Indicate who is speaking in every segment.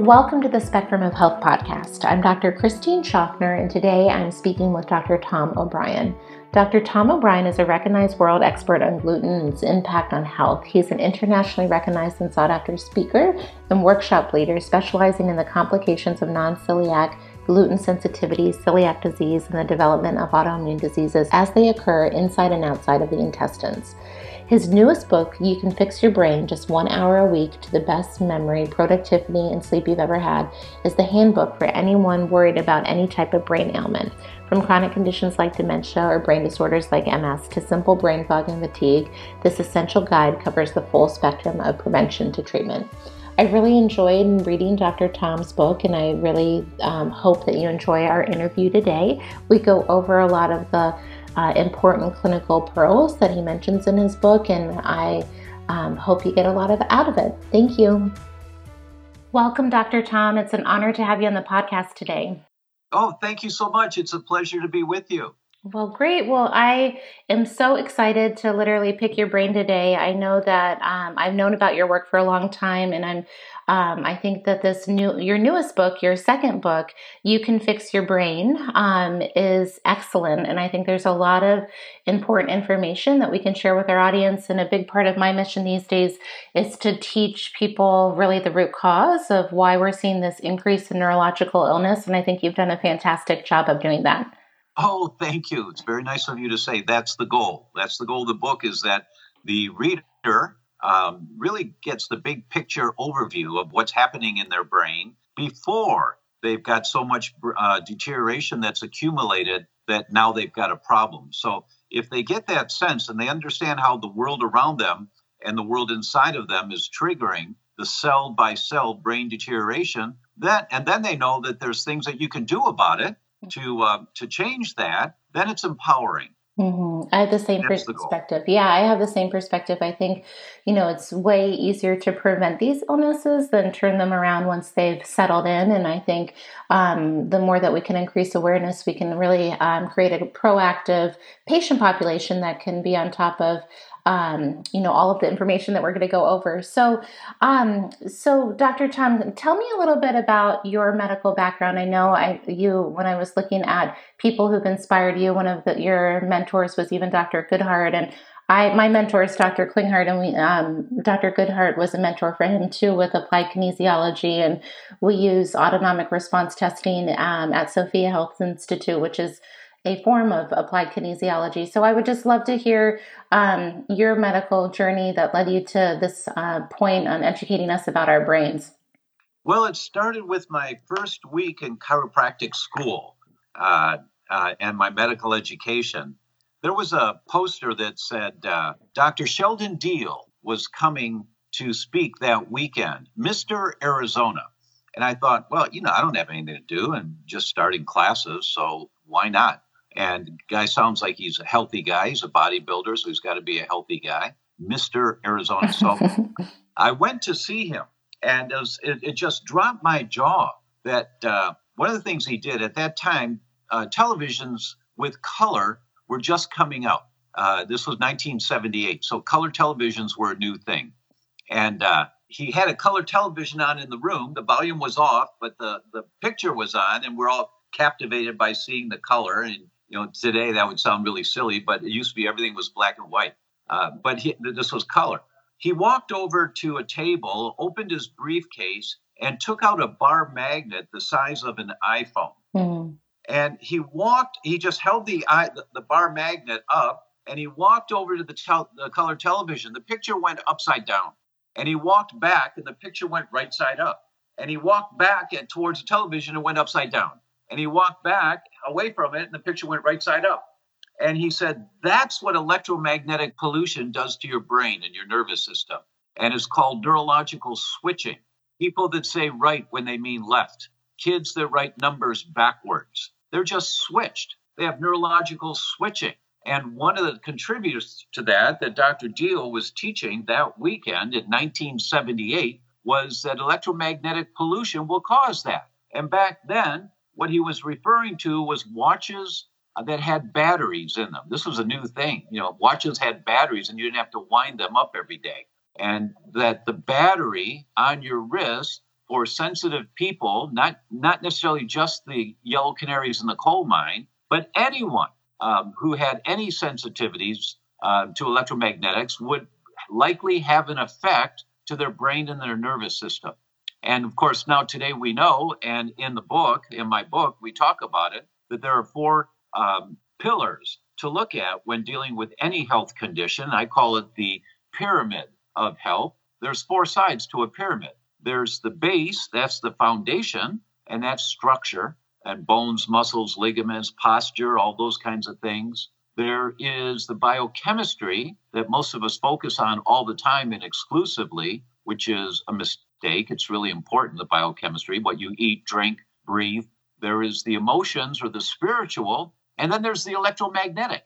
Speaker 1: Welcome to the Spectrum of Health podcast. I'm Dr. Christine Schaffner, and today I'm speaking with Dr. Tom O'Bryan. Dr. Tom O'Bryan is a recognized world expert on gluten and its impact on health. He's an internationally recognized and sought after speaker and workshop leader specializing in the complications of non celiac gluten sensitivity, celiac disease, and the development of autoimmune diseases as they occur inside and outside of the intestines. His newest book, You Can Fix Your Brain Just One Hour a Week to the Best Memory, Productivity, and Sleep You've Ever Had, is the handbook for anyone worried about any type of brain ailment, from chronic conditions like dementia or brain disorders like MS to simple brain fog and fatigue. This essential guide covers the full spectrum of prevention to treatment. I really enjoyed reading Dr. Tom's book, and I really um, hope that you enjoy our interview today. We go over a lot of the uh, important clinical pearls that he mentions in his book, and I um, hope you get a lot of out of it. Thank you. Welcome, Dr. Tom. It's an honor to have you on the podcast today.
Speaker 2: Oh, thank you so much. It's a pleasure to be with you.
Speaker 1: Well, great. Well, I am so excited to literally pick your brain today. I know that um, I've known about your work for a long time, and I'm um, I think that this new, your newest book, your second book, You Can Fix Your Brain, um, is excellent. And I think there's a lot of important information that we can share with our audience. And a big part of my mission these days is to teach people really the root cause of why we're seeing this increase in neurological illness. And I think you've done a fantastic job of doing that.
Speaker 2: Oh, thank you. It's very nice of you to say that's the goal. That's the goal of the book is that the reader um, really gets the big picture overview of what's happening in their brain before they've got so much uh, deterioration that's accumulated that now they've got a problem. So if they get that sense and they understand how the world around them and the world inside of them is triggering the cell by cell brain deterioration, that and then they know that there's things that you can do about it to uh, to change that, then it's empowering.
Speaker 1: Mm-hmm. I have the same That's perspective. The yeah, I have the same perspective. I think, you know, it's way easier to prevent these illnesses than turn them around once they've settled in. And I think um, the more that we can increase awareness, we can really um, create a proactive patient population that can be on top of um, you know all of the information that we're going to go over. So, um, so Dr. Tom, tell me a little bit about your medical background. I know I you when I was looking at people who've inspired you, one of the, your mentors was even Dr. Goodheart, and I my mentor is Dr. Klinghardt, and we um, Dr. Goodheart was a mentor for him too with applied kinesiology, and we use autonomic response testing um, at Sophia Health Institute, which is a form of applied kinesiology. So I would just love to hear um, your medical journey that led you to this uh, point on educating us about our brains.
Speaker 2: Well, it started with my first week in chiropractic school uh, uh, and my medical education. There was a poster that said uh, Dr. Sheldon Deal was coming to speak that weekend, Mr. Arizona. And I thought, well, you know, I don't have anything to do and just starting classes, so why not? And guy sounds like he's a healthy guy. He's a bodybuilder, so he's got to be a healthy guy. Mr. Arizona. So I went to see him, and it, was, it, it just dropped my jaw that uh, one of the things he did at that time, uh, televisions with color were just coming out. Uh, this was 1978, so color televisions were a new thing. And uh, he had a color television on in the room. The volume was off, but the, the picture was on, and we're all captivated by seeing the color. And you know, today that would sound really silly, but it used to be everything was black and white. Uh, but he, this was color. He walked over to a table, opened his briefcase, and took out a bar magnet the size of an iPhone. Mm. And he walked, he just held the, the, the bar magnet up and he walked over to the, tel- the color television. The picture went upside down. And he walked back and the picture went right side up. And he walked back and towards the television and went upside down. And he walked back away from it, and the picture went right side up. And he said, That's what electromagnetic pollution does to your brain and your nervous system. And it's called neurological switching. People that say right when they mean left, kids that write numbers backwards, they're just switched. They have neurological switching. And one of the contributors to that, that Dr. Deal was teaching that weekend in 1978, was that electromagnetic pollution will cause that. And back then, what he was referring to was watches uh, that had batteries in them. This was a new thing. You know, watches had batteries and you didn't have to wind them up every day. And that the battery on your wrist for sensitive people, not not necessarily just the yellow canaries in the coal mine, but anyone um, who had any sensitivities uh, to electromagnetics would likely have an effect to their brain and their nervous system. And of course, now today we know, and in the book, in my book, we talk about it, that there are four um, pillars to look at when dealing with any health condition. I call it the pyramid of health. There's four sides to a pyramid. There's the base, that's the foundation, and that's structure and bones, muscles, ligaments, posture, all those kinds of things. There is the biochemistry that most of us focus on all the time and exclusively, which is a mistake. It's really important, the biochemistry, what you eat, drink, breathe. There is the emotions or the spiritual, and then there's the electromagnetic.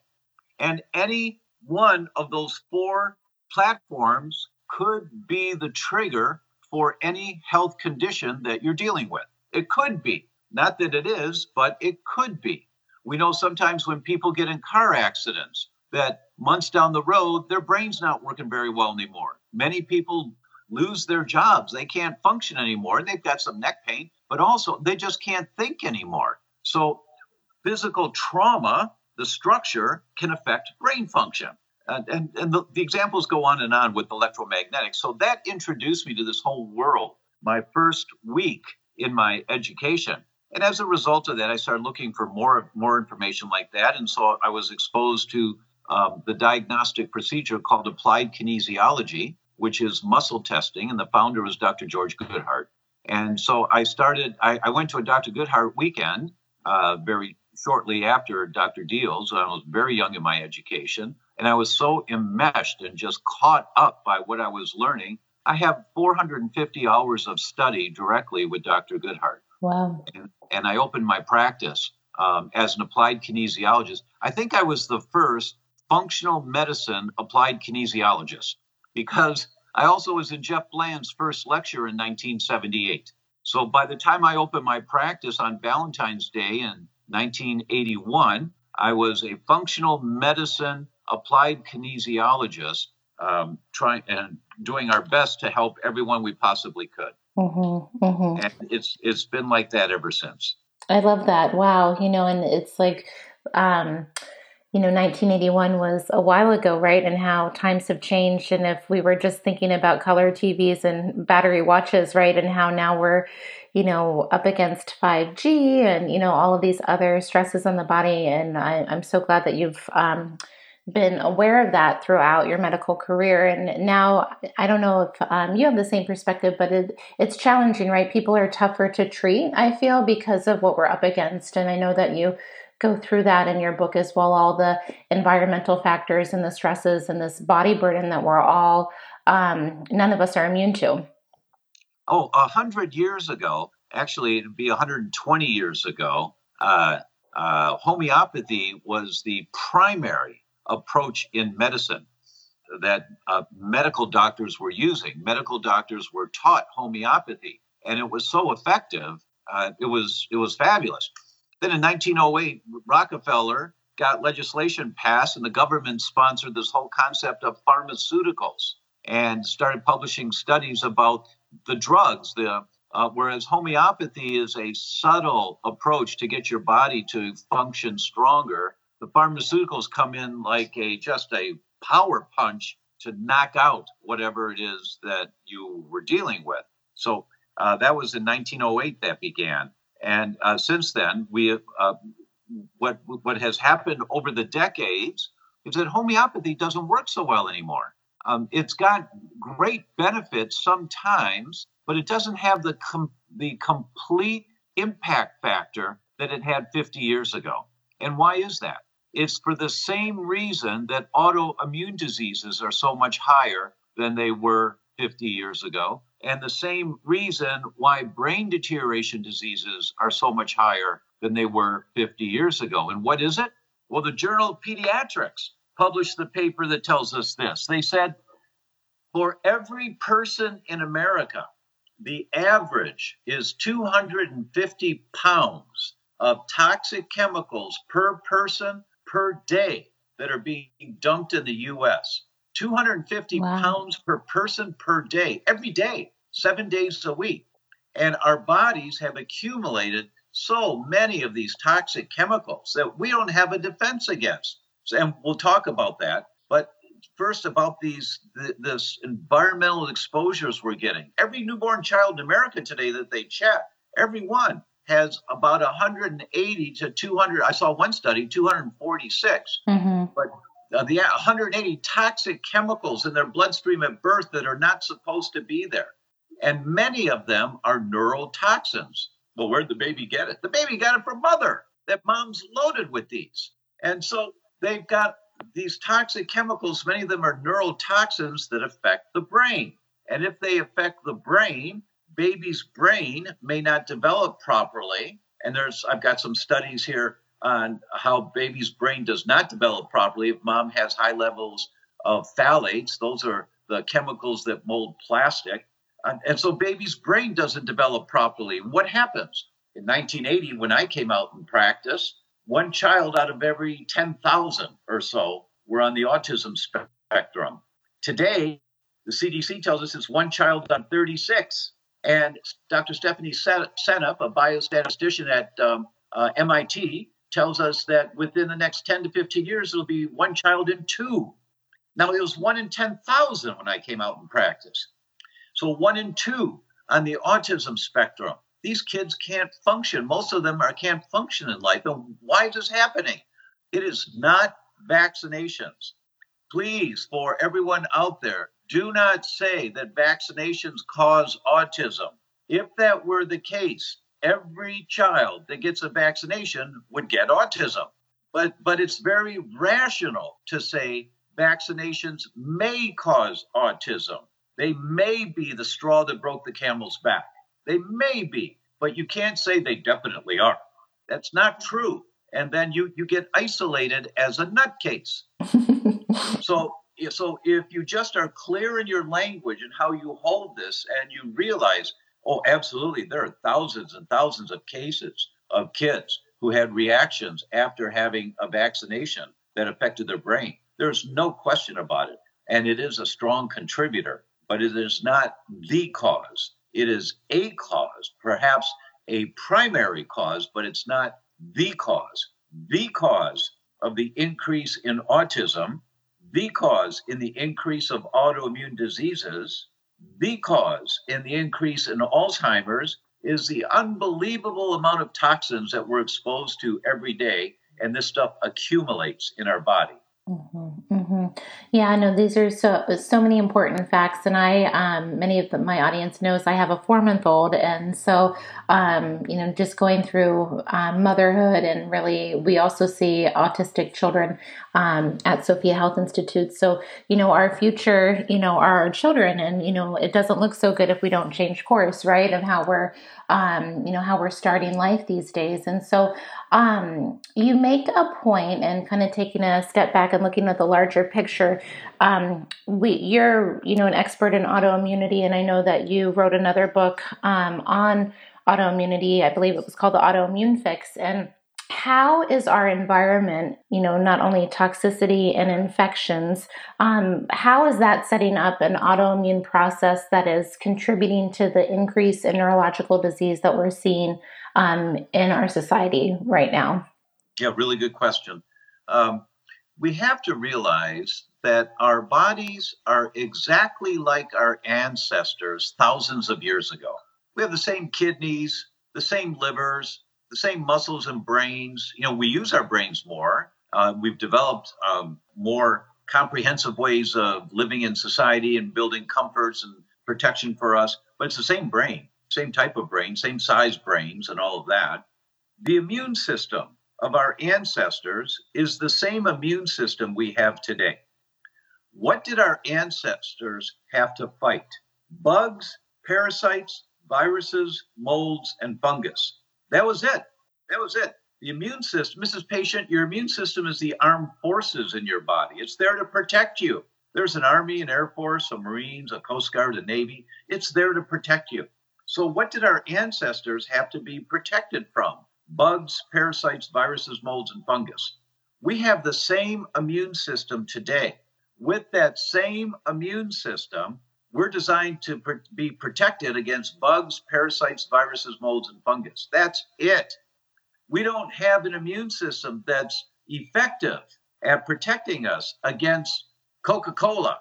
Speaker 2: And any one of those four platforms could be the trigger for any health condition that you're dealing with. It could be. Not that it is, but it could be. We know sometimes when people get in car accidents that months down the road, their brain's not working very well anymore. Many people lose their jobs. They can't function anymore. They've got some neck pain, but also they just can't think anymore. So, physical trauma, the structure, can affect brain function. and, and, and the, the examples go on and on with electromagnetics. So, that introduced me to this whole world. My first week in my education and as a result of that, I started looking for more more information like that, and so I was exposed to um, the diagnostic procedure called applied kinesiology, which is muscle testing, and the founder was Dr. George Goodheart. And so I started. I, I went to a Dr. Goodheart weekend uh, very shortly after Dr. Deals. I was very young in my education, and I was so enmeshed and just caught up by what I was learning. I have 450 hours of study directly with Dr. Goodheart.
Speaker 1: Wow.
Speaker 2: And, and I opened my practice um, as an applied kinesiologist. I think I was the first functional medicine applied kinesiologist because I also was in Jeff Bland's first lecture in 1978. So by the time I opened my practice on Valentine's Day in 1981, I was a functional medicine applied kinesiologist, um, trying and doing our best to help everyone we possibly could. Mm-hmm, mm-hmm. And it's it's been like that ever since.
Speaker 1: I love that. Wow, you know, and it's like um you know 1981 was a while ago right? And how times have changed. And if we were just thinking about color tvs and battery watches right? And how now we're you know up against 5g and you know all of these other stresses on the body. And I, am so glad that you've um, been aware of that throughout your medical career. And now i don't know if um, you have the same perspective but it, it's challenging right? People are tougher to treat i feel because of what we're up against. And i know that you go through that in your book as well all the environmental factors and the stresses and this body burden that we're all um, none of us are immune to
Speaker 2: oh a hundred years ago actually it'd be 120 years ago uh, uh, homeopathy was the primary approach in medicine that uh, medical doctors were using. Medical doctors were taught homeopathy, and it was so effective. Uh, it was it was fabulous. Then in 1908, Rockefeller got legislation passed, and the government sponsored this whole concept of pharmaceuticals and started publishing studies about the drugs. The uh, whereas homeopathy is a subtle approach to get your body to function stronger the pharmaceuticals come in like a just a power punch to knock out whatever it is that you were dealing with. So uh, that was in 1908 that began, and uh, since then we uh, what what has happened over the decades is that homeopathy doesn't work so well anymore. Um, it's got great benefits sometimes, but it doesn't have the com- the complete impact factor that it had 50 years ago. And why is that? It's for the same reason that autoimmune diseases are so much higher than they were 50 years ago, and the same reason why brain deterioration diseases are so much higher than they were 50 years ago. And what is it? Well, the Journal of Pediatrics published the paper that tells us this. They said for every person in America, the average is 250 pounds of toxic chemicals per person per day that are being dumped in the US. 250 wow. pounds per person per day, every day, seven days a week. And our bodies have accumulated so many of these toxic chemicals that we don't have a defense against. And we'll talk about that. But first, about these this environmental exposures we're getting. Every newborn child in America today that they check, everyone has about 180 to 200. I saw one study, 246. Mm-hmm. But uh, the 180 toxic chemicals in their bloodstream at birth that are not supposed to be there. And many of them are neurotoxins. Well, where'd the baby get it? The baby got it from mother. That mom's loaded with these. And so they've got these toxic chemicals. Many of them are neurotoxins that affect the brain. And if they affect the brain, baby's brain may not develop properly. And there's, I've got some studies here on how baby's brain does not develop properly if mom has high levels of phthalates. Those are the chemicals that mold plastic. And, so baby's brain doesn't develop properly. What happens? In 1980, when I came out in practice, one child out of every 10,000 or so were on the autism spectrum. Today, the CDC tells us it's one child on 36. And Dr. Stephanie Seneff, a biostatistician at um, uh, MIT, tells us that within the next 10 to 15 years, it'll be one child in two. Now, it was one in 10,000 when I came out in practice. So, one in two on the autism spectrum. These kids can't function. Most of them are, can't function in life. And why is this happening? It is not vaccinations. Please, for everyone out there, do not say that vaccinations cause autism. If that were the case, every child that gets a vaccination would get autism. But, but it's very rational to say vaccinations may cause autism. They may be the straw that broke the camel's back. They may be, but you can't say they definitely are. That's not true. And then you, you get isolated as a nutcase. so so if you just are clear in your language and how you hold this and you realize oh absolutely. There are thousands and thousands of cases of kids who had reactions after having a vaccination that affected their brain. There's no question about it. And it is a strong contributor but it is not the cause. It is a cause perhaps a primary cause but it's not the cause. The cause of the increase in autism the cause in the increase of autoimmune diseases, the cause in the increase in Alzheimer's is the unbelievable amount of toxins that we're exposed to every day. And this stuff accumulates in our body.
Speaker 1: Mm-hmm, mm-hmm. Yeah, I know these are so so many important facts, and I um, many of the, my audience knows I have a four month old, and so um, you know just going through um, motherhood, and really we also see autistic children um, at Sophia Health Institute. So you know our future, you know our children, and you know it doesn't look so good if we don't change course, right? Of how we're um, you know how we're starting life these days, and so um, you make a point and kind of taking a step back and looking at the larger picture. Um, we, you're, you know, an expert in autoimmunity, and I know that you wrote another book um, on autoimmunity. I believe it was called the Autoimmune Fix, and how is our environment, you know, not only toxicity and infections, um, how is that setting up an autoimmune process that is contributing to the increase in neurological disease that we're seeing um, in our society right now?
Speaker 2: Yeah, really good question. Um, we have to realize that our bodies are exactly like our ancestors thousands of years ago. We have the same kidneys, the same livers, the same muscles and brains. You know, we use our brains more. Uh, we've developed um, more comprehensive ways of living in society and building comforts and protection for us, but it's the same brain same type of brain, same size brains, and all of that. The immune system of our ancestors is the same immune system we have today. What did our ancestors have to fight? Bugs, parasites, viruses, molds, and fungus. That was it. That was it. The immune system, Mrs. Patient, your immune system is the armed forces in your body. It's there to protect you. There's an Army, an Air Force, a Marines, a Coast Guard, a Navy. It's there to protect you. So, what did our ancestors have to be protected from? Bugs, parasites, viruses, molds, and fungus. We have the same immune system today. With that same immune system, We're designed to pr- be protected against bugs, parasites, viruses, molds, and fungus. That's it. We don't have an immune system that's effective at protecting us against Coca Cola.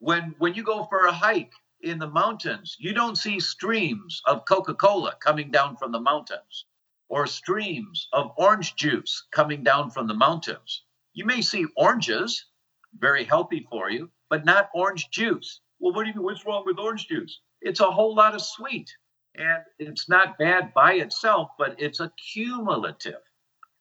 Speaker 2: When, when you go for a hike in the mountains, you don't see streams of Coca Cola coming down from the mountains or streams of orange juice coming down from the mountains. You may see oranges, very healthy for you, but not orange juice. Well, what do you mean? What's wrong with orange juice? It's a whole lot of sweet. And it's not bad by itself, but it's accumulative.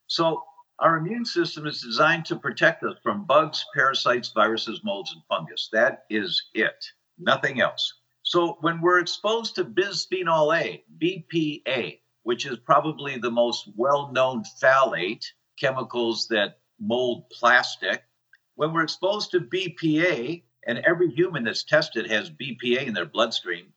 Speaker 2: So our immune system is designed to protect us from bugs, parasites, viruses, molds, and fungus. That is it, nothing else. So when we're exposed to bisphenol A, BPA, which is probably the most well known phthalate, chemicals that mold plastic, when we're exposed to BPA, and every human that's tested has BPA in their bloodstream,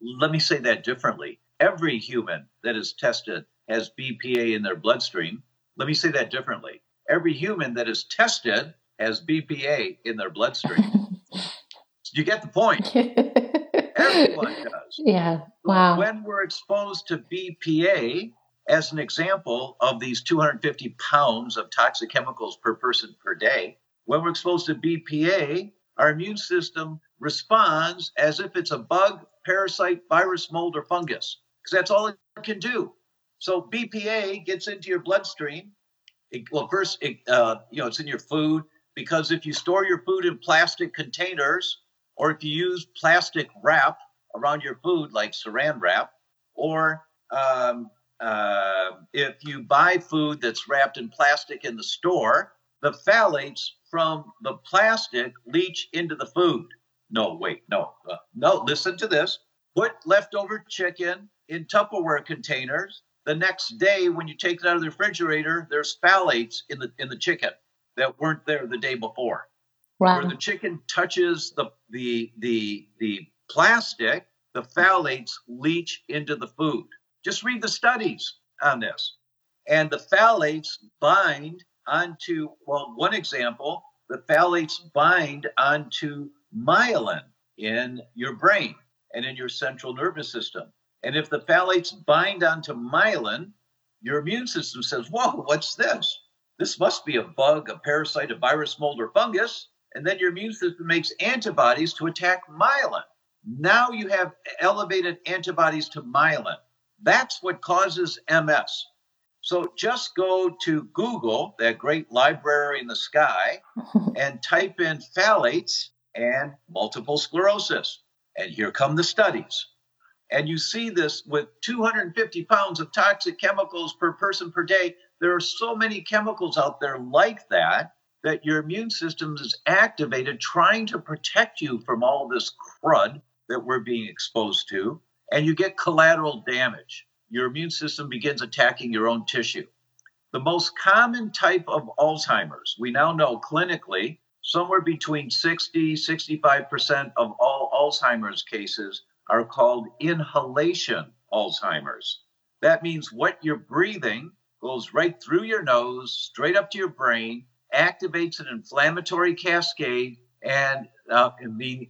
Speaker 2: let me say that differently. Every human that is tested has BPA in their bloodstream. Let me say that differently. Every human that is tested has BPA in their bloodstream. you get the point? Everyone does.
Speaker 1: Yeah. Wow.
Speaker 2: when we're exposed to BPA, as an example of these 250 pounds of toxic chemicals per person per day, when we're exposed to BPA, our immune system responds as if it's a bug, parasite, virus, mold, or fungus, because that's all it can do. So BPA gets into your bloodstream. It, well, first, it, uh, you know, it's in your food because if you store your food in plastic containers, or if you use plastic wrap around your food, like saran wrap, or um, uh, if you buy food that's wrapped in plastic in the store, the phthalates from the plastic leach into the food. No, wait, no, uh, no, listen to this. Put leftover chicken in Tupperware containers. The next day, when you take it out of the refrigerator, there's phthalates in the in the chicken that weren't there the day before.
Speaker 1: Wow.
Speaker 2: Where the chicken touches the the the the plastic, the phthalates leach into the food. Just read the studies on this. And the phthalates bind onto, well, one example, the phthalates bind onto myelin in your brain and in your central nervous system. And if the phthalates bind onto myelin, your immune system says, Whoa, what's this? This must be a bug, a parasite, a virus, mold, or fungus. And then your immune system makes antibodies to attack myelin. Now you have elevated antibodies to myelin. That's what causes MS. So just go to Google, that great library in the sky, and type in phthalates and multiple sclerosis. And here come the studies. And you see this with 250 pounds of toxic chemicals per person per day. There are so many chemicals out there like that that your immune system is activated trying to protect you from all this crud that we're being exposed to. And you get collateral damage your immune system begins attacking your own tissue. The most common type of Alzheimer's, we now know clinically, somewhere between 60 65% of all Alzheimer's cases are called inhalation Alzheimer's. That means what you're breathing goes right through your nose, straight up to your brain, activates an inflammatory cascade, and uh,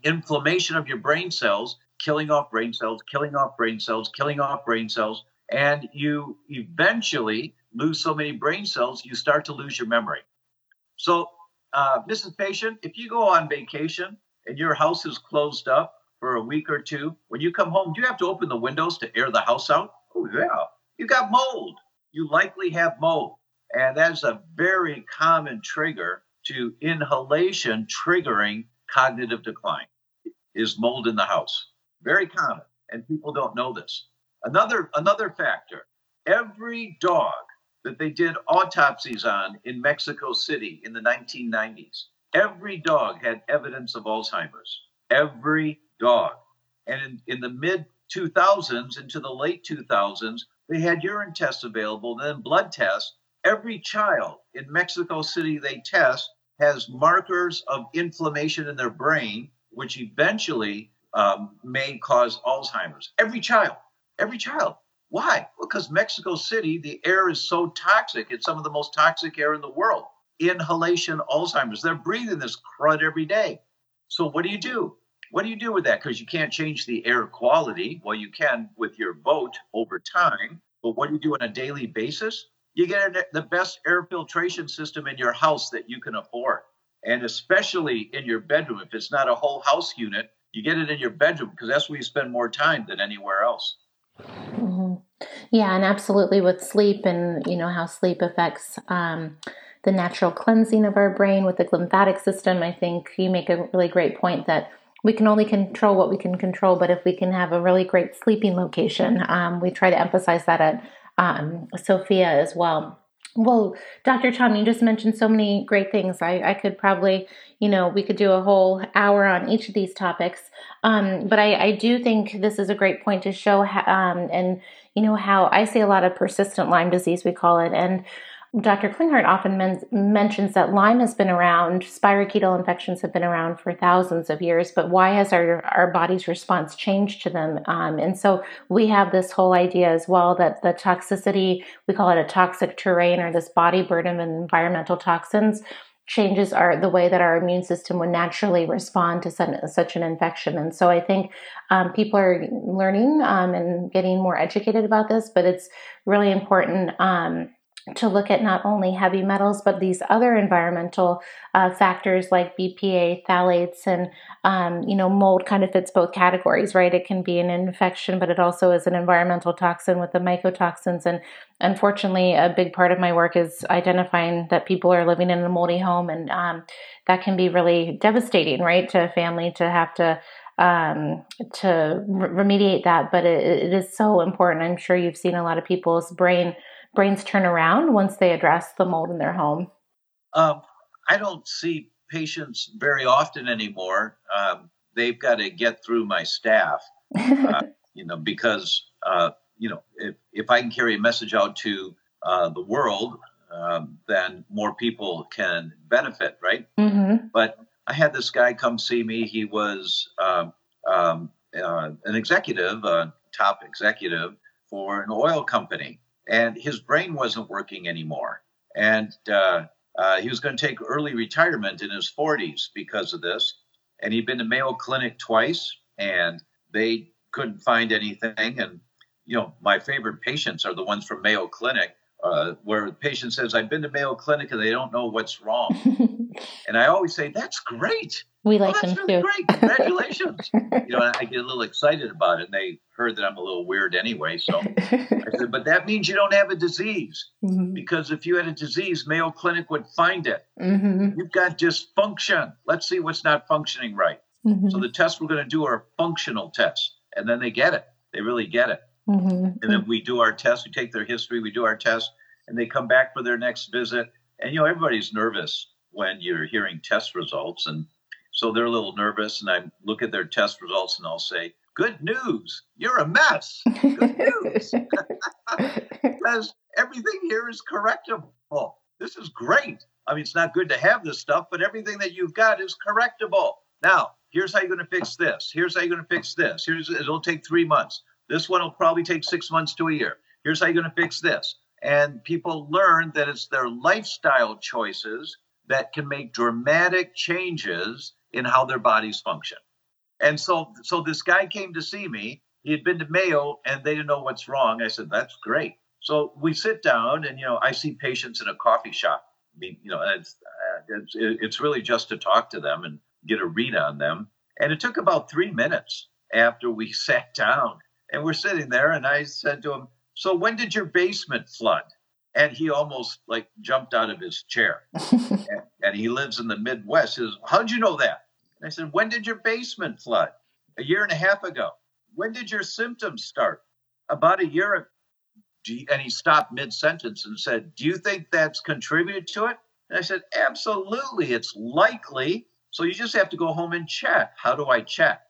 Speaker 2: inflammation of your brain cells, killing off brain cells, killing off brain cells, killing off brain cells, and you eventually lose so many brain cells, you start to lose your memory. So, uh, Mrs. Patient, if you go on vacation and your house is closed up for a week or two, when you come home, do you have to open the windows to air the house out? Oh, yeah. You got mold. You likely have mold. And that is a very common trigger to inhalation triggering cognitive decline is mold in the house. Very common. And people don't know this. Another another factor, every dog that they did autopsies on in Mexico City in the 1990s, every dog had evidence of Alzheimer's. Every dog. And in, in the mid 2000s into the late 2000s, they had urine tests available, then blood tests. Every child in Mexico City they test has markers of inflammation in their brain, which eventually um, may cause Alzheimer's. Every child. Every child. Why? Because Mexico City, the air is so toxic. It's some of the most toxic air in the world. Inhalation Alzheimer's. They're breathing this crud every day. So what do you do? What do you do with that? Because you can't change the air quality. Well, you can with your vote over time. But what do you do on a daily basis? You get the best air filtration system in your house that you can afford. And especially in your bedroom. If it's not a whole house unit, you get it in your bedroom because that's where you spend more time than anywhere else.
Speaker 1: Mm-hmm. Yeah, and absolutely with sleep and you know how sleep affects um, the natural cleansing of our brain with the lymphatic system. I think you make a really great point that we can only control what we can control, but if we can have a really great sleeping location, um, we try to emphasize that at um, Sophia as well. Well, Dr. Tom, you just mentioned so many great things. I, I could probably, you know, we could do a whole hour on each of these topics. Um, but I, I, do think this is a great point to show, how, um, and you know, how I see a lot of persistent Lyme disease, we call it, and Dr. Klinghardt often men- mentions that Lyme has been around, spirochetal infections have been around for thousands of years, but why has our, our body's response changed to them? Um, and so we have this whole idea as well that the toxicity, we call it a toxic terrain or this body burden of environmental toxins, changes our the way that our immune system would naturally respond to such, such an infection. And so I think um, people are learning um, and getting more educated about this, but it's really important um, to look at not only heavy metals but these other environmental uh, factors like BPA, phthalates, and um, you know mold kind of fits both categories, right? It can be an infection, but it also is an environmental toxin with the mycotoxins. And unfortunately, a big part of my work is identifying that people are living in a moldy home, and um, that can be really devastating, right, to a family to have to um, to remediate that. But it, it is so important. I'm sure you've seen a lot of people's brain brains turn around once they address the mold in their home?
Speaker 2: Um, I don't see patients very often anymore. Um, they've got to get through my staff, uh, you know, because, uh, you know, if, if I can carry a message out to uh, the world, um, then more people can benefit, right? Mm-hmm. But I had this guy come see me. He was um, um uh, an executive, a top executive for an oil company and his brain wasn't working anymore. And uh, uh, he was going to take early retirement in his 40s because of this. And he'd been to Mayo Clinic twice, and they couldn't find anything. And you know, my favorite patients are the ones from Mayo Clinic, uh, where the patient says, "I've been to Mayo Clinic and they don't know what's wrong." and I always say, "That's great."
Speaker 1: We like oh,
Speaker 2: them
Speaker 1: really too.
Speaker 2: Great, congratulations! you know, I get a little excited about it. And they heard that I'm a little weird anyway, so I said, "But that means you don't have a disease, mm-hmm. because if you had a disease, Mayo Clinic would find it. Mm-hmm. You've got dysfunction. Let's see what's not functioning right." Mm-hmm. So the tests we're going to do are functional tests, and then they get it. They really get it. Mm-hmm. And then we do our tests. We take their history. We do our tests. and they come back for their next visit. And you know, everybody's nervous when you're hearing test results, and so they're a little nervous, and I look at their test results and I'll say, Good news, you're a mess. Good news. because everything here is correctable. This is great. I mean, it's not good to have this stuff, but everything that you've got is correctable. Now, here's how you're going to fix this. Here's how you're going to fix this. Here's it'll take three months. This one will probably take six months to a year. Here's how you're going to fix this. And people learn that it's their lifestyle choices that can make dramatic changes in how their bodies function. And so, so this guy came to see me. He had been to Mayo and they didn't know what's wrong. I said, that's great. So we sit down and, you know, I see patients in a coffee shop. I mean, you know, it's, uh, it's, it's really just to talk to them and get a read on them. And it took about three minutes after we sat down and we're sitting there. And I said to him, so when did your basement flood? And he almost like jumped out of his chair. and, and, he lives in the Midwest. He says, How'd you know that? And I said, When did your basement flood? A year and a half ago. When did your symptoms start? About a year ago. And he stopped mid sentence and said, Do you think that's contributed to it? And I said, Absolutely. It's likely. So you just have to go home and check. How do I check?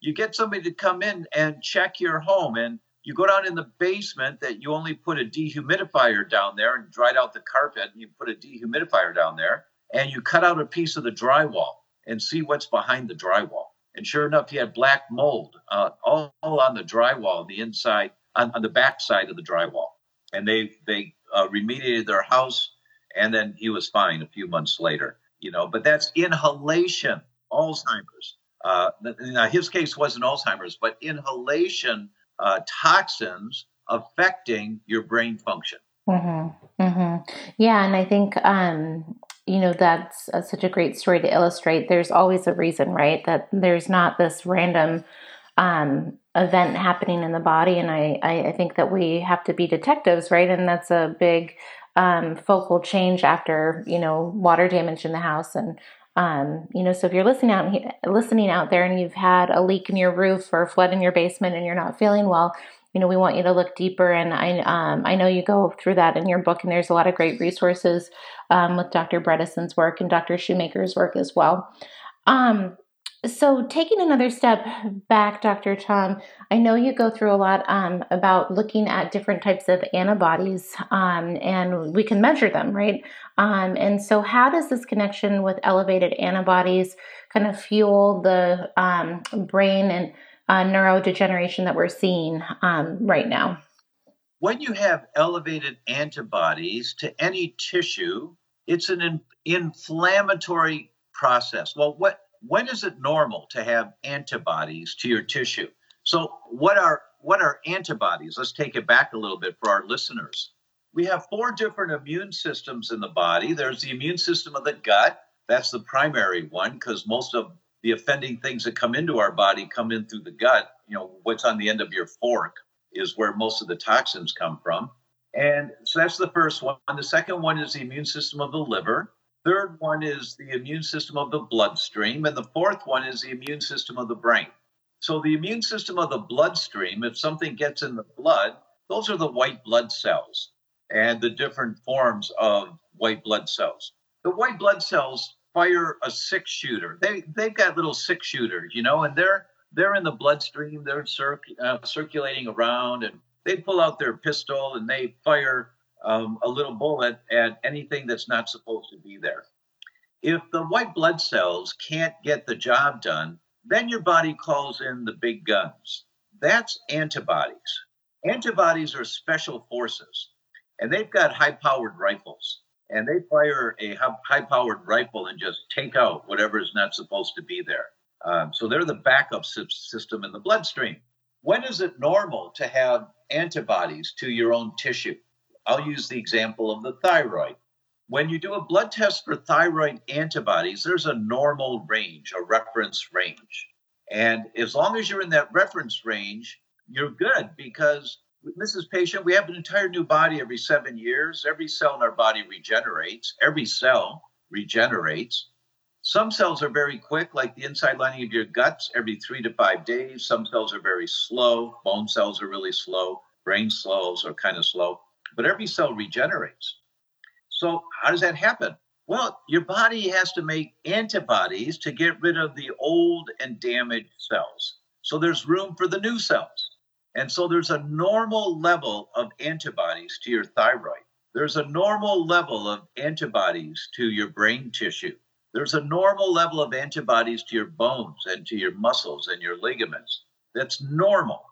Speaker 2: You get somebody to come in and check your home and you go down in the basement that you only put a dehumidifier down there and dried out the carpet and you put a dehumidifier down there and you cut out a piece of the drywall and see what's behind the drywall. And sure enough he had black mold uh, all, all, on the drywall the inside on, on, the back side of the drywall. And they they uh, remediated their house and then he was fine a few months later you know. But that's inhalation alzheimer's. Uh, now his case wasn't Alzheimer's, but inhalation uh, toxins affecting your brain function.
Speaker 1: Mm-hmm. Mm-hmm. Yeah, and I think um, you know that's uh, such a great story to illustrate. There's always a reason, right? That there's not this random um, event happening in the body, and I, I, I think that we have to be detectives, right? And that's a big um, focal change after you know water damage in the house and um, you know, so if you're listening out listening out there and you've had a leak in your roof or a flood in your basement and you're not feeling well, you know, we want you to look deeper. And I um, I know you go through that in your book, and there's a lot of great resources um, with Dr. Bredesen's work and Dr. Shoemaker's work as well. Um, so, taking another step back, Dr. Tom, I know you go through a lot um, about looking at different types of antibodies, um, and we can measure them, right? Um, and so, how does this connection with elevated antibodies kind of fuel the um, brain and uh, neurodegeneration that we're seeing um, right now?
Speaker 2: When you have elevated antibodies to any tissue, it's an in- inflammatory process. Well, what when is it normal to have antibodies to your tissue? So, what are what are antibodies? Let's take it back a little bit for our listeners. We have four different immune systems in the body. There's the immune system of the gut. That's the primary one because most of the offending things that come into our body come in through the gut. You know, what's on the end of your fork is where most of the toxins come from. And so that's the first one. The second one is the immune system of the liver. Third one is the immune system of the bloodstream. And the fourth one is the immune system of the brain. So, the immune system of the bloodstream, if something gets in the blood, those are the white blood cells and the different forms of white blood cells. The white blood cells fire a six shooter. They, they've got little six shooters, you know, and they're they're in the bloodstream, they're uh, circulating around, and they pull out their pistol and they fire um, a little bullet at anything that's not supposed to be there. If the white blood cells can't get the job done, then your body calls in the big guns. That's antibodies. Antibodies are special forces, and they've got high powered rifles. And they fire a high powered rifle and just take out whatever is not supposed to be there. Um, so they're the backup system in the bloodstream. When is it normal to have antibodies to your own tissue? I'll use the example of the thyroid. When you do a blood test for thyroid antibodies, there's a normal range, a reference range. And as long as you're in that reference range, you're good because Mrs. Patient, we have an entire new body every seven years. Every cell in our body regenerates. Every cell regenerates. Some cells are very quick, like the inside lining of your guts, every three to five days. Some cells are very slow. Bone cells are really slow. Brain cells are kind of slow but every cell regenerates. So, how does that happen? Well, your body has to make antibodies to get rid of the old and damaged cells. So, there's room for the new cells. And so, there's a normal level of antibodies to your thyroid. There's a normal level of antibodies to your brain tissue. There's a normal level of antibodies to your bones and to your muscles and your ligaments. That's normal.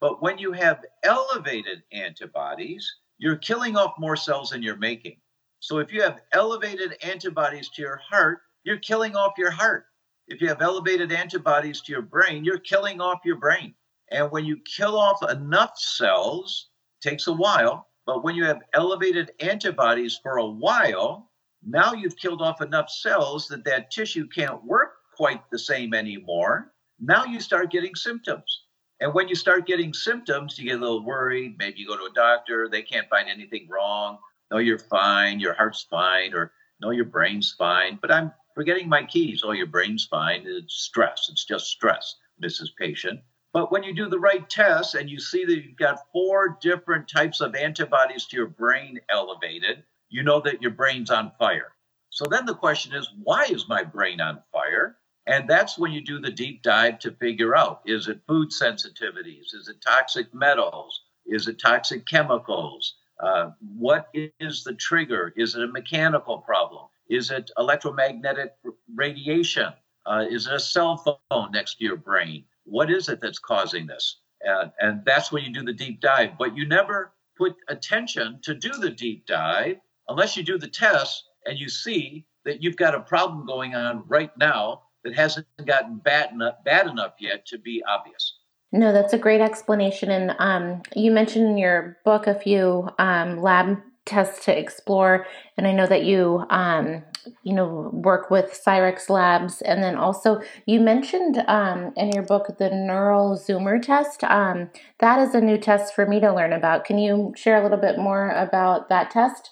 Speaker 2: But when you have elevated antibodies, you're killing off more cells than you're making. So if you have elevated antibodies to your heart, you're killing off your heart. If you have elevated antibodies to your brain, you're killing off your brain. And when you kill off enough cells, takes a while, but when you have elevated antibodies for a while, now you've killed off enough cells that that tissue can't work quite the same anymore. Now you start getting symptoms. And when you start getting symptoms, you get a little worried. Maybe you go to a doctor, they can't find anything wrong. No, you're fine, your heart's fine, or no, your brain's fine. But I'm forgetting my keys. Oh, your brain's fine. It's stress. It's just stress, Mrs. Patient. But when you do the right tests and you see that you've got four different types of antibodies to your brain elevated, you know that your brain's on fire. So then the question is, why is my brain on fire? And that's when you do the deep dive to figure out is it food sensitivities? Is it toxic metals? Is it toxic chemicals? Uh, what is the trigger? Is it a mechanical problem? Is it electromagnetic radiation? Uh, is it a cell phone next to your brain? What is it that's causing this? Uh, and that's when you do the deep dive. But you never put attention to do the deep dive unless you do the test and you see that you've got a problem going on right now that hasn't gotten bad enough, bad enough yet to be obvious.
Speaker 1: No, that's a great explanation. And um, you mentioned in your book a few um, lab tests to explore, and I know that you um, you know work with Cyrex Labs, and then also you mentioned um, in your book the neural zoomer test. Um, that is a new test for me to learn about. Can you share a little bit more about that test?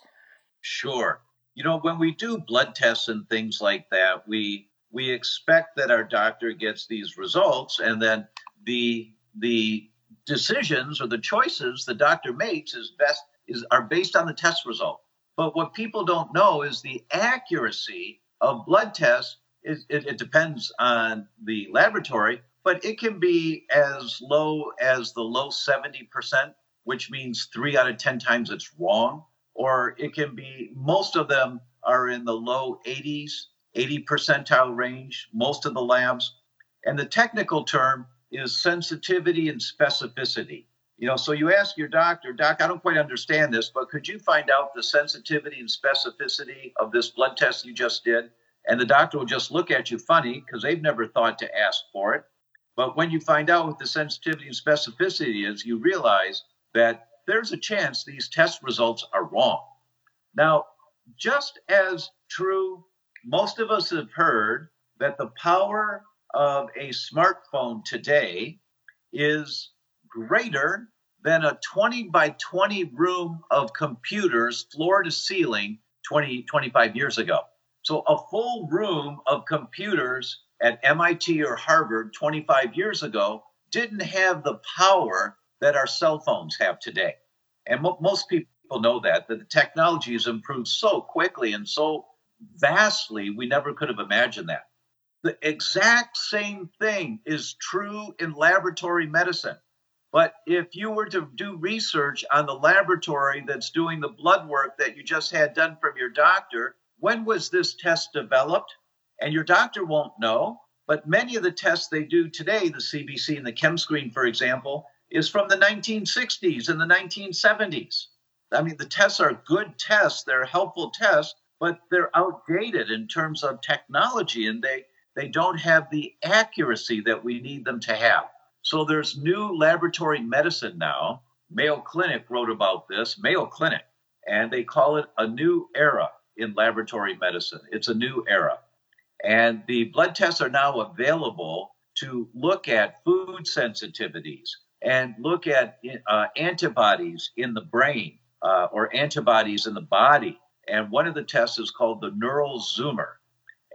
Speaker 2: Sure. You know, when we do blood tests and things like that, we we expect that our doctor gets these results, and then the the decisions or the choices the doctor makes is best is are based on the test result. But what people don't know is the accuracy of blood tests. Is, it, it depends on the laboratory, but it can be as low as the low 70%, which means three out of 10 times it's wrong. Or it can be, most of them are in the low 80s, 80 percentile range, most of the labs. And the technical term is sensitivity and specificity. You know, so you ask your doctor, Doc, I don't quite understand this, but could you find out the sensitivity and specificity of this blood test you just did? And the doctor will just look at you funny because they've never thought to ask for it. But when you find out what the sensitivity and specificity is, you realize that there's a chance these test results are wrong. Now, just as true, most of us have heard that the power of a smartphone today is greater than a 20 by 20 room of computers, floor to ceiling, 20, 25 years ago. So, a full room of computers at MIT or Harvard 25 years ago didn't have the power that our cell phones have today. And mo- most people know that, that the technology has improved so quickly and so vastly, we never could have imagined that. The exact same thing is true in laboratory medicine. But if you were to do research on the laboratory that's doing the blood work that you just had done from your doctor, when was this test developed? And your doctor won't know. But many of the tests they do today, the CBC and the chem screen, for example, is from the 1960s and the 1970s. I mean, the tests are good tests, they're helpful tests, but they're outdated in terms of technology and they they don't have the accuracy that we need them to have. So there's new laboratory medicine now. Mayo Clinic wrote about this, Mayo Clinic, and they call it a new era in laboratory medicine. It's a new era. And the blood tests are now available to look at food sensitivities and look at uh, antibodies in the brain uh, or antibodies in the body. And one of the tests is called the neural zoomer.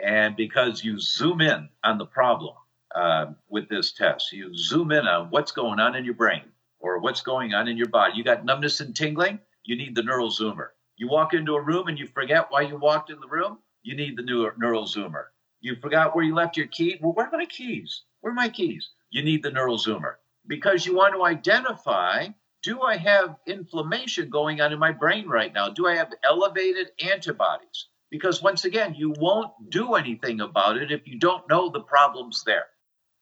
Speaker 2: And because you zoom in on the problem uh, with this test, you zoom in on what's going on in your brain or what's going on in your body. You got numbness and tingling, you need the neural zoomer. You walk into a room and you forget why you walked in the room, you need the neural zoomer. You forgot where you left your key. Well, where are my keys? Where are my keys? You need the neural zoomer because you want to identify do I have inflammation going on in my brain right now? Do I have elevated antibodies? because once again, you won't do anything about it if you don't know the problem's there.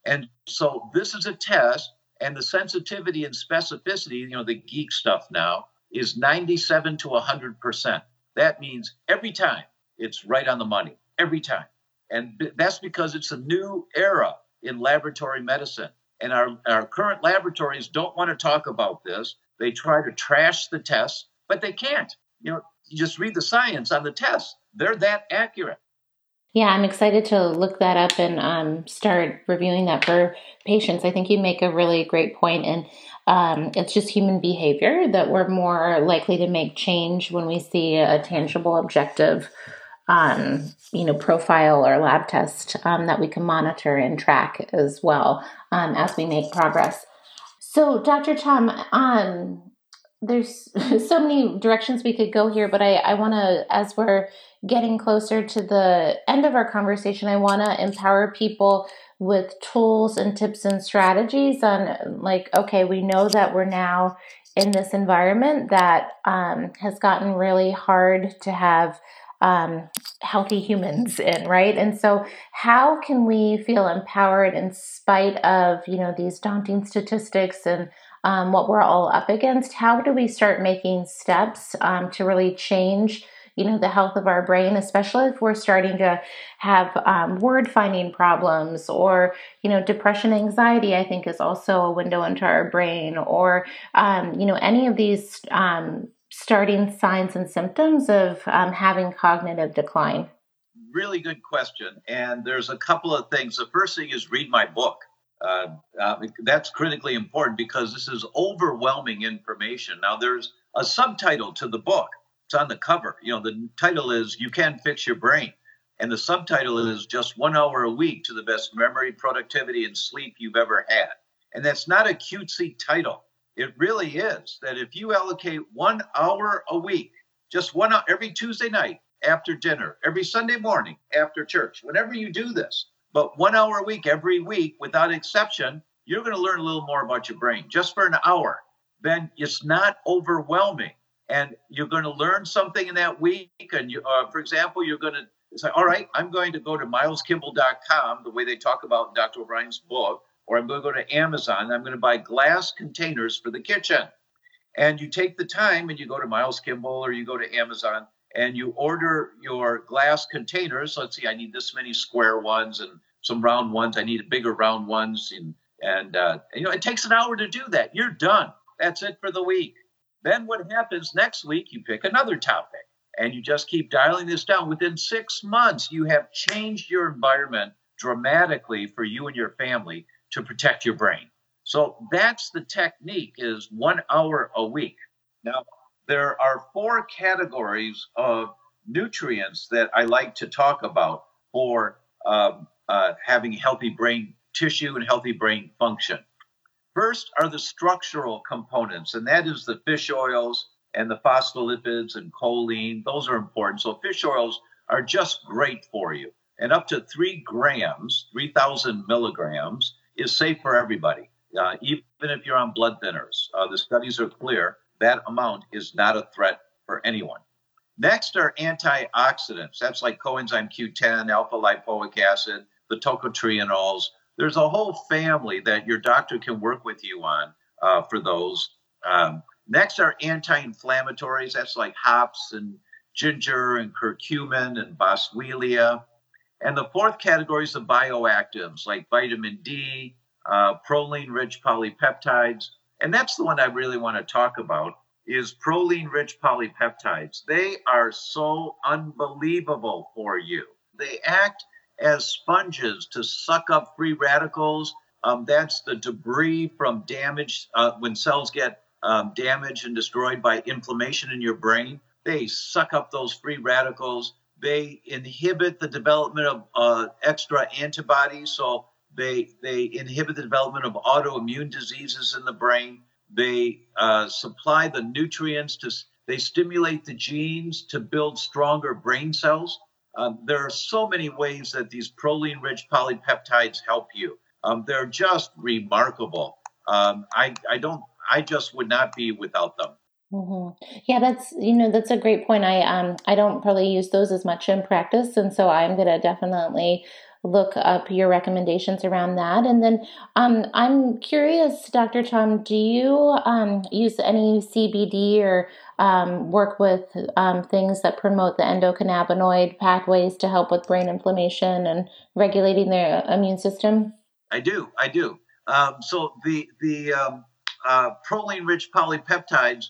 Speaker 2: And so this is a test, and the sensitivity and specificity, you know, the geek stuff now, is 97 to 100%. That means every time it's right on the money, every time. And that's because it's a new era in laboratory medicine. And our, our current laboratories don't want to talk about this. They try to trash the tests, but they can't. You know, you just read the science on the tests they're that accurate.
Speaker 1: Yeah, I'm excited to look that up and um, start reviewing that for patients. I think you make a really great point, and um, it's just human behavior that we're more likely to make change when we see a tangible, objective, um, you know, profile or lab test um, that we can monitor and track as well um, as we make progress. So, Dr. Tom, um, there's so many directions we could go here, but I, I want to, as we're getting closer to the end of our conversation, I want to empower people with tools and tips and strategies on, like, okay, we know that we're now in this environment that um, has gotten really hard to have um, healthy humans in, right? And so, how can we feel empowered in spite of you know these daunting statistics and um, what we're all up against? How do we start making steps um, to really change? you know, the health of our brain, especially if we're starting to have um, word finding problems or, you know, depression, anxiety, I think is also a window into our brain or, um, you know, any of these um, starting signs and symptoms of um, having cognitive decline?
Speaker 2: Really good question. And there's a couple of things. The first thing is read my book. Uh, uh, that's critically important because this is overwhelming information. Now, there's a subtitle to the book. It's on the cover. You know, the title is "You Can Fix Your Brain," and the subtitle is "Just One Hour a Week to the Best Memory, Productivity, and Sleep You've Ever Had." And that's not a cutesy title. It really is that if you allocate one hour a week, just one hour every Tuesday night after dinner, every Sunday morning after church, whenever you do this, but one hour a week every week without exception, you're going to learn a little more about your brain just for an hour. Then it's not overwhelming. And you're going to learn something in that week. And you, uh, for example, you're going to say, all right, I'm going to go to mileskimball.com, the way they talk about Dr. O'Bryan's book, or I'm going to go to Amazon. I'm going to buy glass containers for the kitchen. And you take the time and you go to Miles Kimball or you go to Amazon and you order your glass containers. Let's see, I need this many square ones and some round ones. I need bigger round ones. And, and uh, you know, it takes an hour to do that. You're done. That's it for the week. Then what happens next week? You pick another topic and you just keep dialing this down. Within six months, you have changed your environment dramatically for you and your family to protect your brain. So that's the technique is one hour a week. Now, there are four categories of nutrients that I like to talk about for um, uh, having healthy brain tissue and healthy brain function. First are the structural components, and that is the fish oils and the phospholipids and choline. Those are important. So, fish oils are just great for you. And up to three grams, 3,000 milligrams, is safe for everybody, uh, even if you're on blood thinners. Uh, the studies are clear that amount is not a threat for anyone. Next are antioxidants. That's like coenzyme Q10, alpha lipoic acid, the tocotrienols. There's a whole family that your doctor can work with you on uh, for those. Um, next are anti-inflammatories. That's like hops and ginger and curcumin and boswellia. And the fourth category is the bioactives like vitamin D, uh, proline-rich polypeptides, and that's the one I really want to talk about is proline-rich polypeptides. They are so unbelievable for you. They act as sponges to suck up free radicals. Um, that's the debris from damage uh, when cells get um, damaged and destroyed by inflammation in your brain. They suck up those free radicals they inhibit the development of uh, extra antibodies. So they they inhibit the development of autoimmune diseases in the brain. They uh, supply the nutrients to. They stimulate the genes to build stronger brain cells. Um, there are so many ways that these proline-rich polypeptides help you. Um, they're just remarkable. Um, I, I don't. I just would not be without them.
Speaker 1: Mm-hmm. Yeah, that's you know that's a great point. I um I don't probably use those as much in practice, and so I'm gonna definitely look up your recommendations around that. And then um, I'm curious, Dr. Tom, do you um, use any CBD or um, work with um, things that promote the endocannabinoid pathways to help with brain inflammation and regulating their immune system?
Speaker 2: I do. I do. Um, so the the um, uh, proline-rich polypeptides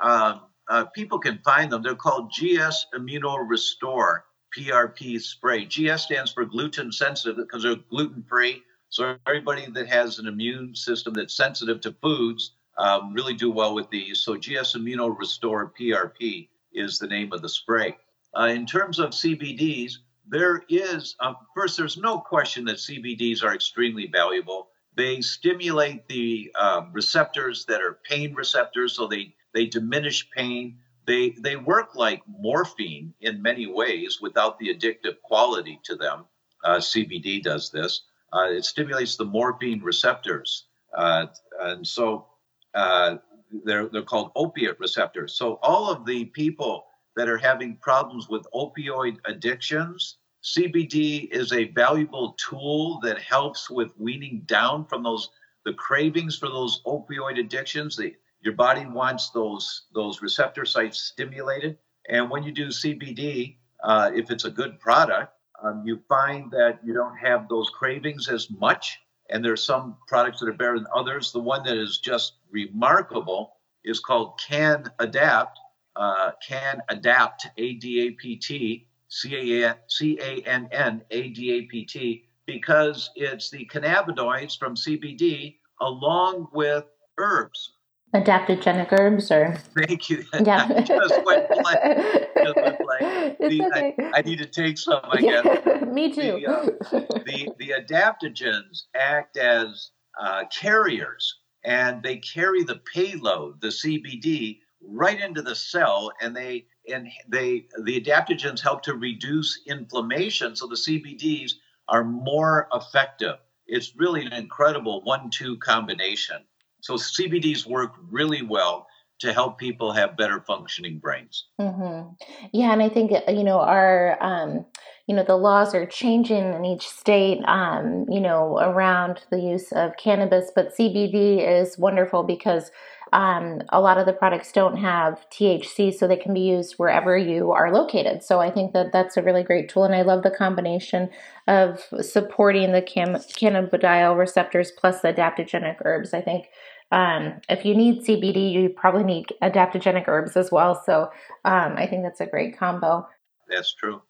Speaker 2: um, uh, people can find them. They're called GS Immuno Restore PRP spray. GS stands for gluten sensitive because they're gluten free. So everybody that has an immune system that's sensitive to foods um, really do well with these. So GS Immuno Restore PRP is the name of the spray. Uh, in terms of CBDs, there is um, first. There's no question that CBDs are extremely valuable. They stimulate the um, receptors that are pain receptors, so they they diminish pain. They, they work like morphine in many ways without the addictive quality to them. Uh, CBD does this. Uh, it stimulates the morphine receptors. Uh, and so uh, they're, they're called opiate receptors. So all of the people that are having problems with opioid addictions, CBD is a valuable tool that helps with weaning down from those the cravings for those opioid addictions. The your body wants those those receptor sites stimulated, And when you do CBD, uh, if it's a good product, um, you find that you don't have those cravings as much. And there's some products that are better than others. The one that is just remarkable is called CannAdapt. Uh, CannAdapt, A D A P T, C A N N A D A P T, because it's the cannabinoids from CBD along with herbs
Speaker 1: adaptogenic herbs or
Speaker 2: thank you yeah just went blank. Just went blank. The, okay. I, I, need to take some i guess
Speaker 1: me too
Speaker 2: the, uh, the, the adaptogens act as uh, carriers and they carry the payload the cbd right into the cell and they and they the adaptogens help to reduce inflammation so the cbds are more effective it's really an incredible one-two combination so CBDs work really well to help people have better functioning brains.
Speaker 1: Mm-hmm. Yeah, and I think uh, you know our um, you know the laws are changing in each state um, you know around the use of cannabis, but CBD is wonderful because um, a lot of the products don't have THC, so they can be used wherever you are located. So I think that that's a really great tool, and I love the combination of supporting the cam- cannabidiol receptors plus the adaptogenic herbs. I think um, if you need CBD, you probably need adaptogenic herbs as well. So um, I think that's a great combo.
Speaker 2: That's true.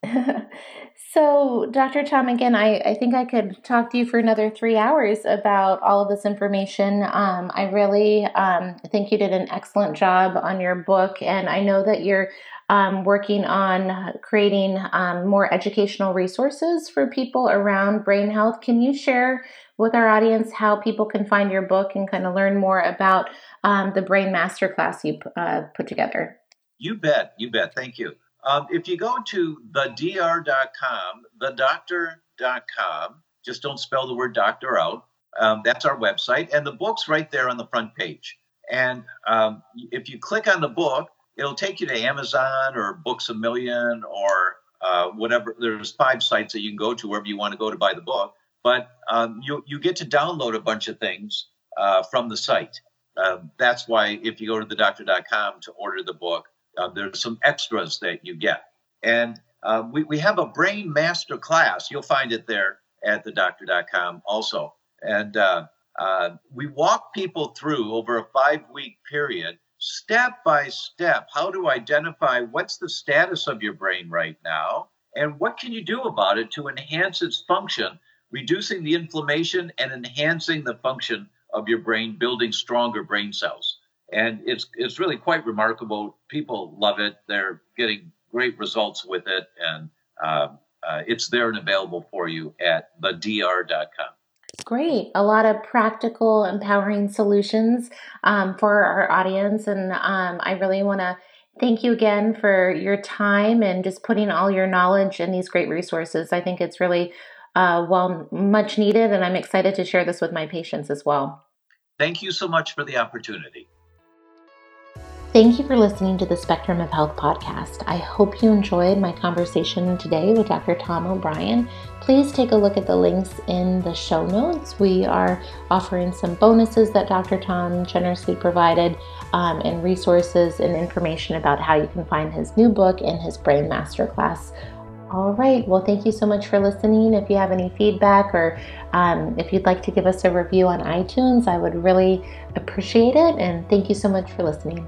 Speaker 1: so, Dr. Tom, again, I, I think I could talk to you for another three hours about all of this information. Um, I really um, think you did an excellent job on your book, and I know that you're um, working on creating um, more educational resources for people around brain health. Can you share with our audience how people can find your book and kind of learn more about um, the Brain Masterclass you uh, put together?
Speaker 2: You bet. You bet. Thank you. Um, if you go to thedr.com, thedoctor.com, just don't spell the word doctor out. Um, that's our website. And the book's right there on the front page. And um, if you click on the book, it'll take you to Amazon or Books a Million or uh, whatever. There's five sites that you can go to wherever you want to go to buy the book. But um, you, you get to download a bunch of things uh, from the site. Uh, that's why if you go to thedoctor.com to order the book, uh, there's some extras that you get. And uh, we, we have a brain master class. You'll find it there at thedoctor.com also. And uh, uh, we walk people through over a five week period, step by step, how to identify what's the status of your brain right now and what can you do about it to enhance its function, reducing the inflammation and enhancing the function of your brain, building stronger brain cells and it's it's really quite remarkable. People love it. They're getting great results with it, and um, uh, it's there and available for you at thedr.com.
Speaker 1: Great. A lot of practical, empowering solutions um, for our audience. And um, I really want to thank you again for your time and just putting all your knowledge and these great resources. I think it's really, uh, well, much needed. And I'm excited to share this with my patients as well.
Speaker 2: Thank you so much for the opportunity.
Speaker 1: Thank you for listening to the Spectrum of Health podcast. I hope you enjoyed my conversation today with Dr. Tom O'Bryan. Please take a look at the links in the show notes. We are offering some bonuses that Dr. Tom generously provided, um, and resources and information about how you can find his new book and his Brain Masterclass. All right. Well, thank you so much for listening. If you have any feedback or um, if you'd like to give us a review on iTunes, I would really appreciate it. And thank you so much for listening.